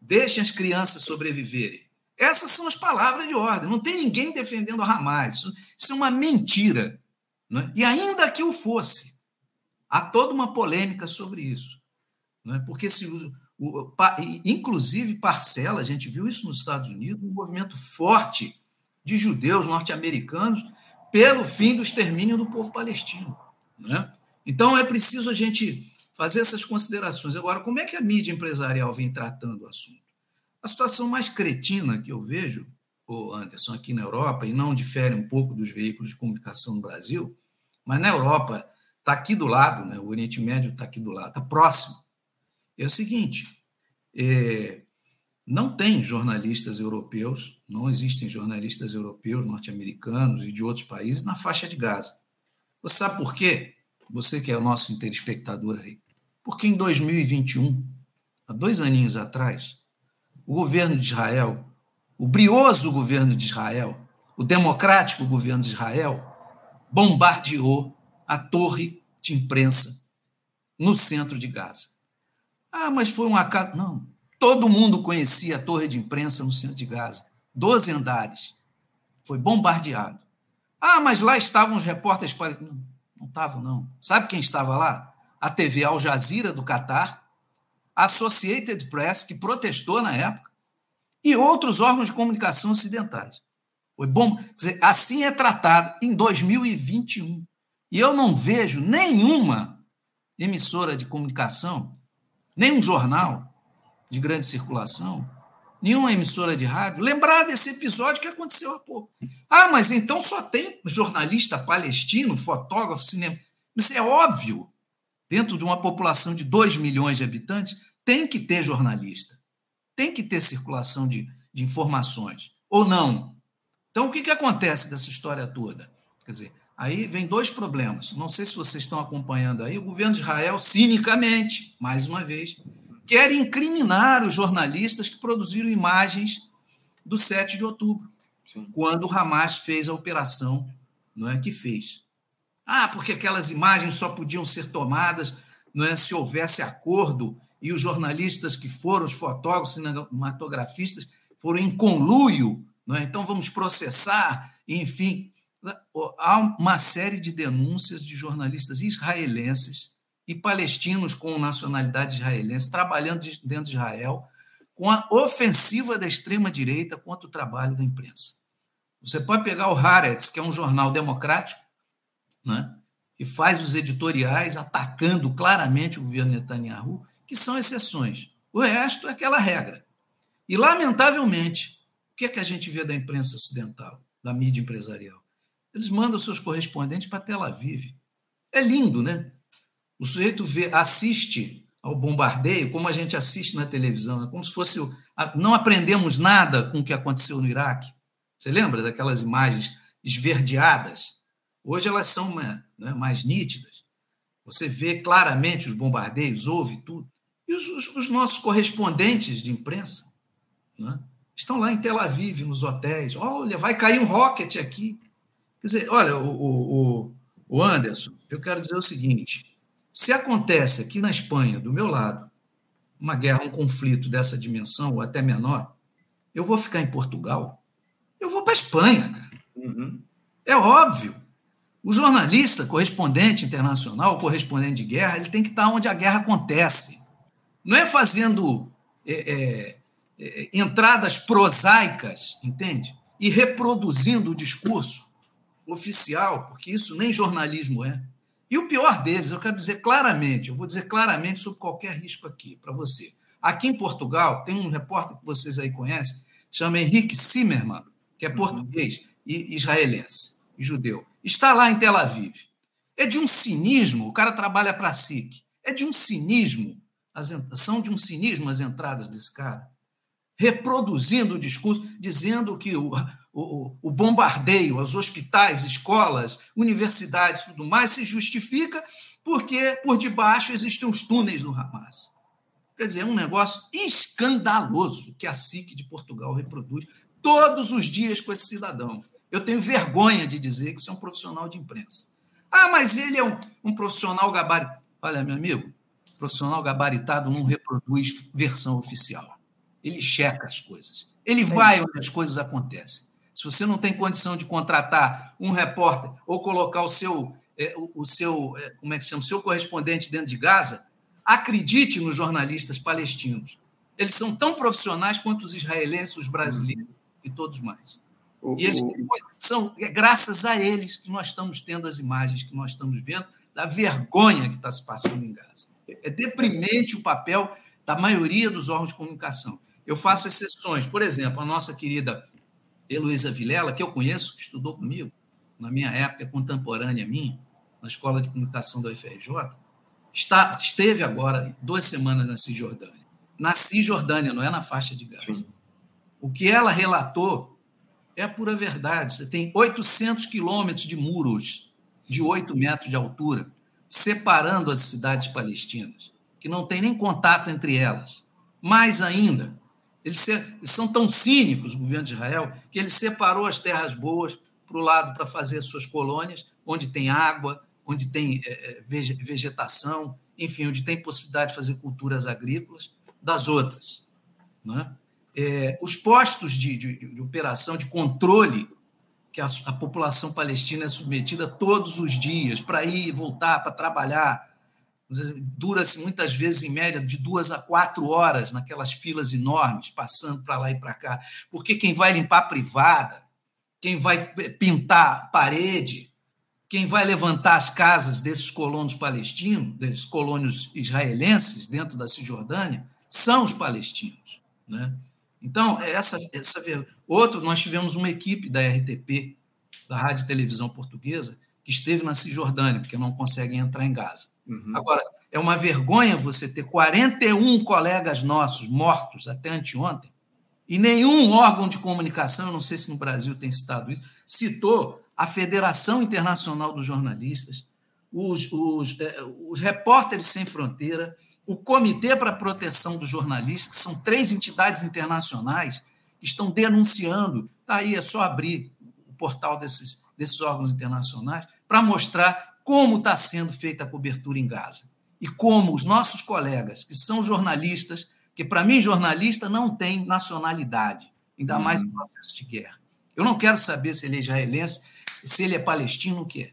Deixem as crianças sobreviverem. Essas são as palavras de ordem. Não tem ninguém defendendo Hamas. Isso, isso é uma mentira. Né? E ainda que o fosse, há toda uma polêmica sobre isso. Né? Porque se o, inclusive parcela, a gente viu isso nos Estados Unidos, um movimento forte de judeus norte-americanos pelo fim do extermínio do povo palestino. Né? Então é preciso a gente fazer essas considerações. Agora, como é que a mídia empresarial vem tratando o assunto? A situação mais cretina que eu vejo, o Anderson, aqui na Europa, e não difere um pouco dos veículos de comunicação no Brasil, mas na Europa está aqui do lado, né? o Oriente Médio está aqui do lado, está próximo. É o seguinte: é, não tem jornalistas europeus, não existem jornalistas europeus, norte-americanos e de outros países na faixa de Gaza. Você sabe por quê? Você que é o nosso interespectador aí. Porque em 2021, há dois aninhos atrás, o governo de Israel, o brioso governo de Israel, o democrático governo de Israel, bombardeou a torre de imprensa no centro de Gaza. Ah, mas foi um acaso. Não, Todo mundo conhecia a torre de imprensa no centro de Gaza. Doze andares. Foi bombardeado. Ah, mas lá estavam os repórteres. Não, não estavam, não. Sabe quem estava lá? A TV Al Jazeera do Catar, Associated Press, que protestou na época, e outros órgãos de comunicação ocidentais. Foi bom. Quer dizer, assim é tratado em 2021. E eu não vejo nenhuma emissora de comunicação, nenhum jornal, de grande circulação, nenhuma emissora de rádio, lembrar desse episódio que aconteceu há pouco. Ah, mas então só tem jornalista palestino, fotógrafo, cinema. Isso é óbvio. Dentro de uma população de 2 milhões de habitantes, tem que ter jornalista. Tem que ter circulação de, de informações. Ou não? Então, o que, que acontece dessa história toda? Quer dizer, aí vem dois problemas. Não sei se vocês estão acompanhando aí. O governo de Israel, cinicamente, mais uma vez, quer incriminar os jornalistas que produziram imagens do 7 de outubro, Sim. quando o Hamas fez a operação não é, que fez. Ah, porque aquelas imagens só podiam ser tomadas não é, se houvesse acordo e os jornalistas que foram, os fotógrafos, cinematografistas, foram em conluio, é? então vamos processar, enfim. Há uma série de denúncias de jornalistas israelenses e palestinos com nacionalidade israelense trabalhando dentro de Israel com a ofensiva da extrema-direita contra o trabalho da imprensa. Você pode pegar o Haaretz, que é um jornal democrático, né, que faz os editoriais atacando claramente o governo Netanyahu, que são exceções. O resto é aquela regra. E, lamentavelmente, o que é que a gente vê da imprensa ocidental, da mídia empresarial? Eles mandam seus correspondentes para Tel Aviv. É lindo, né? O sujeito vê, assiste ao bombardeio como a gente assiste na televisão, né? como se fosse. Não aprendemos nada com o que aconteceu no Iraque. Você lembra daquelas imagens esverdeadas? Hoje elas são né, mais nítidas. Você vê claramente os bombardeios, ouve tudo. E os, os, os nossos correspondentes de imprensa né, estão lá em Tel Aviv, nos hotéis. Olha, vai cair um rocket aqui. Quer dizer, olha, o, o, o Anderson, eu quero dizer o seguinte: se acontece aqui na Espanha, do meu lado, uma guerra, um conflito dessa dimensão, ou até menor, eu vou ficar em Portugal? Eu vou para a Espanha, cara. Uhum. É óbvio. O jornalista, correspondente internacional, correspondente de guerra, ele tem que estar onde a guerra acontece. Não é fazendo é, é, é, entradas prosaicas, entende? E reproduzindo o discurso oficial, porque isso nem jornalismo é. E o pior deles, eu quero dizer claramente, eu vou dizer claramente sobre qualquer risco aqui para você. Aqui em Portugal, tem um repórter que vocês aí conhecem, chama Henrique Zimmermann, que é uhum. português e israelense, e judeu. Está lá em Tel Aviv. É de um cinismo, o cara trabalha para a SIC. É de um cinismo, as, são de um cinismo as entradas desse cara, reproduzindo o discurso, dizendo que o, o, o, bombardeio aos hospitais, escolas, universidades tudo mais se justifica porque por debaixo existem os túneis do Hamas. Quer dizer, é um negócio escandaloso que a SIC de Portugal reproduz todos os dias com esse cidadão. Eu tenho vergonha de dizer que isso é um profissional de imprensa. Ah, mas ele é um, um profissional gabaritado. Olha, meu amigo, profissional gabaritado não reproduz versão oficial. Ele checa as coisas. Ele vai onde as coisas acontecem. Se você não tem condição de contratar um repórter ou colocar o seu é, o, o, seu, é, como é que chama, o seu correspondente dentro de Gaza, acredite nos jornalistas palestinos. Eles são tão profissionais quanto os israelenses, os brasileiros e todos mais. E eles são é graças a eles que nós estamos tendo as imagens que nós estamos vendo da vergonha que está se passando em Gaza. É deprimente o papel da maioria dos órgãos de comunicação. Eu faço exceções. Por exemplo, a nossa querida Heloísa Vilela, que eu conheço, que estudou comigo, na minha época, contemporânea minha, na Escola de Comunicação da UFRJ, está, esteve agora duas semanas na Cisjordânia. Na Cisjordânia, não é na faixa de Gaza. Sim. O que ela relatou é a pura verdade. Você tem 800 quilômetros de muros de 8 metros de altura separando as cidades palestinas, que não tem nem contato entre elas. Mais ainda, eles, são tão cínicos, o governo de Israel, que ele separou as terras boas para o lado para fazer suas colônias, onde tem água, onde tem é, vegetação, enfim, onde tem possibilidade de fazer culturas agrícolas, das outras. Né? É, os postos de, de, de, operação, de controle, que a, a, população palestina é submetida todos os dias para ir e voltar, para trabalhar, dura-se muitas vezes, em média, de duas a quatro horas naquelas filas enormes, passando para lá e para cá. Porque quem vai limpar a privada, quem vai pintar parede, quem vai levantar as casas desses colonos palestinos, desses colônios israelenses dentro da Cisjordânia, são os palestinos. Né? Então, essa, essa. Outro, nós tivemos uma equipe da RTP, da Rádio e Televisão Portuguesa, que esteve na Cisjordânia, porque não conseguem entrar em Gaza. Uhum. Agora, é uma vergonha você ter 41 colegas nossos mortos até anteontem, e nenhum órgão de comunicação, eu não sei se no Brasil tem citado isso, citou a Federação Internacional dos Jornalistas, os, os, eh, os Repórteres Sem Fronteira, o Comitê para a Proteção dos Jornalistas, que são três entidades internacionais estão denunciando. Está aí, é só abrir o portal desses, desses órgãos internacionais para mostrar como está sendo feita a cobertura em Gaza. E como os nossos colegas, que são jornalistas, que para mim jornalista não tem nacionalidade, ainda mais em processo de guerra. Eu não quero saber se ele é israelense, se ele é palestino, o que é.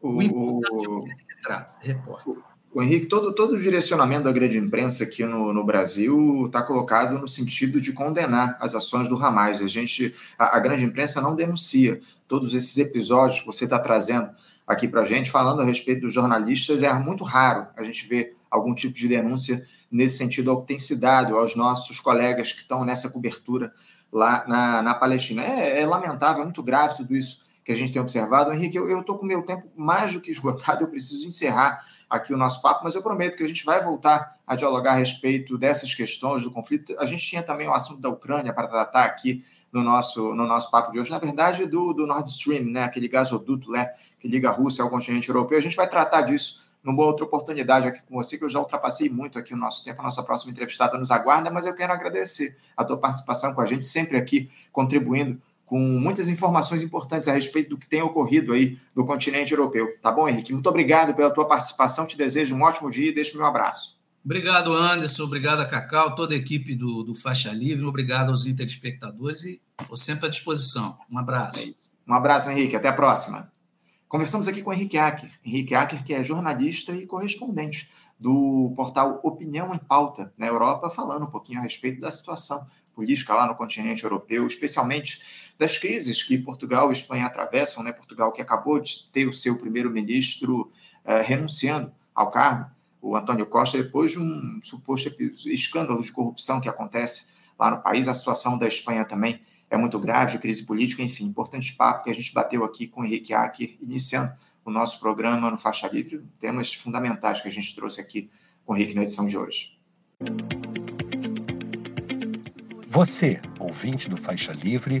O, o importante o, é que retrata, repórter. O Henrique, todo, todo o direcionamento da grande imprensa aqui no, no Brasil está colocado no sentido de condenar as ações do Hamas. A gente, a, a grande imprensa não denuncia todos esses episódios que você está trazendo aqui para a gente, falando a respeito dos jornalistas. É muito raro a gente ver algum tipo de denúncia nesse sentido ao que tem se dado aos nossos colegas que estão nessa cobertura lá na, na Palestina. É, é lamentável, é muito grave tudo isso que a gente tem observado. Henrique, eu estou com meu tempo mais do que esgotado, eu preciso encerrar aqui o nosso papo, mas eu prometo que a gente vai voltar a dialogar a respeito dessas questões do conflito. A gente tinha também o assunto da Ucrânia para tratar aqui no nosso, no nosso papo de hoje, na verdade, do, do Nord Stream, né, aquele gasoduto né, que liga a Rússia ao continente europeu. A gente vai tratar disso numa outra oportunidade aqui com você, que eu já ultrapassei muito aqui o nosso tempo. A nossa próxima entrevistada nos aguarda, mas eu quero agradecer a tua participação com a gente, sempre aqui contribuindo com muitas informações importantes a respeito do que tem ocorrido aí no continente europeu. Tá bom, Henrique? Muito obrigado pela tua participação. Te desejo um ótimo dia e deixo meu abraço. Obrigado, Anderson. Obrigado a Cacau, toda a equipe do, do Faixa Livre. Obrigado aos interespectadores e estou sempre à disposição. Um abraço. É um abraço, Henrique. Até a próxima. Conversamos aqui com o Henrique Acker. Henrique Acker, que é jornalista e correspondente do portal Opinião em Pauta na Europa, falando um pouquinho a respeito da situação política lá no continente europeu, especialmente das crises que Portugal e Espanha atravessam, né? Portugal que acabou de ter o seu primeiro-ministro eh, renunciando ao cargo, o Antônio Costa, depois de um suposto escândalo de corrupção que acontece lá no país. A situação da Espanha também é muito grave, crise política, enfim, importante papo que a gente bateu aqui com o Henrique Acker, iniciando o nosso programa no Faixa Livre, temas fundamentais que a gente trouxe aqui com o Henrique na edição de hoje. Você, ouvinte do Faixa Livre,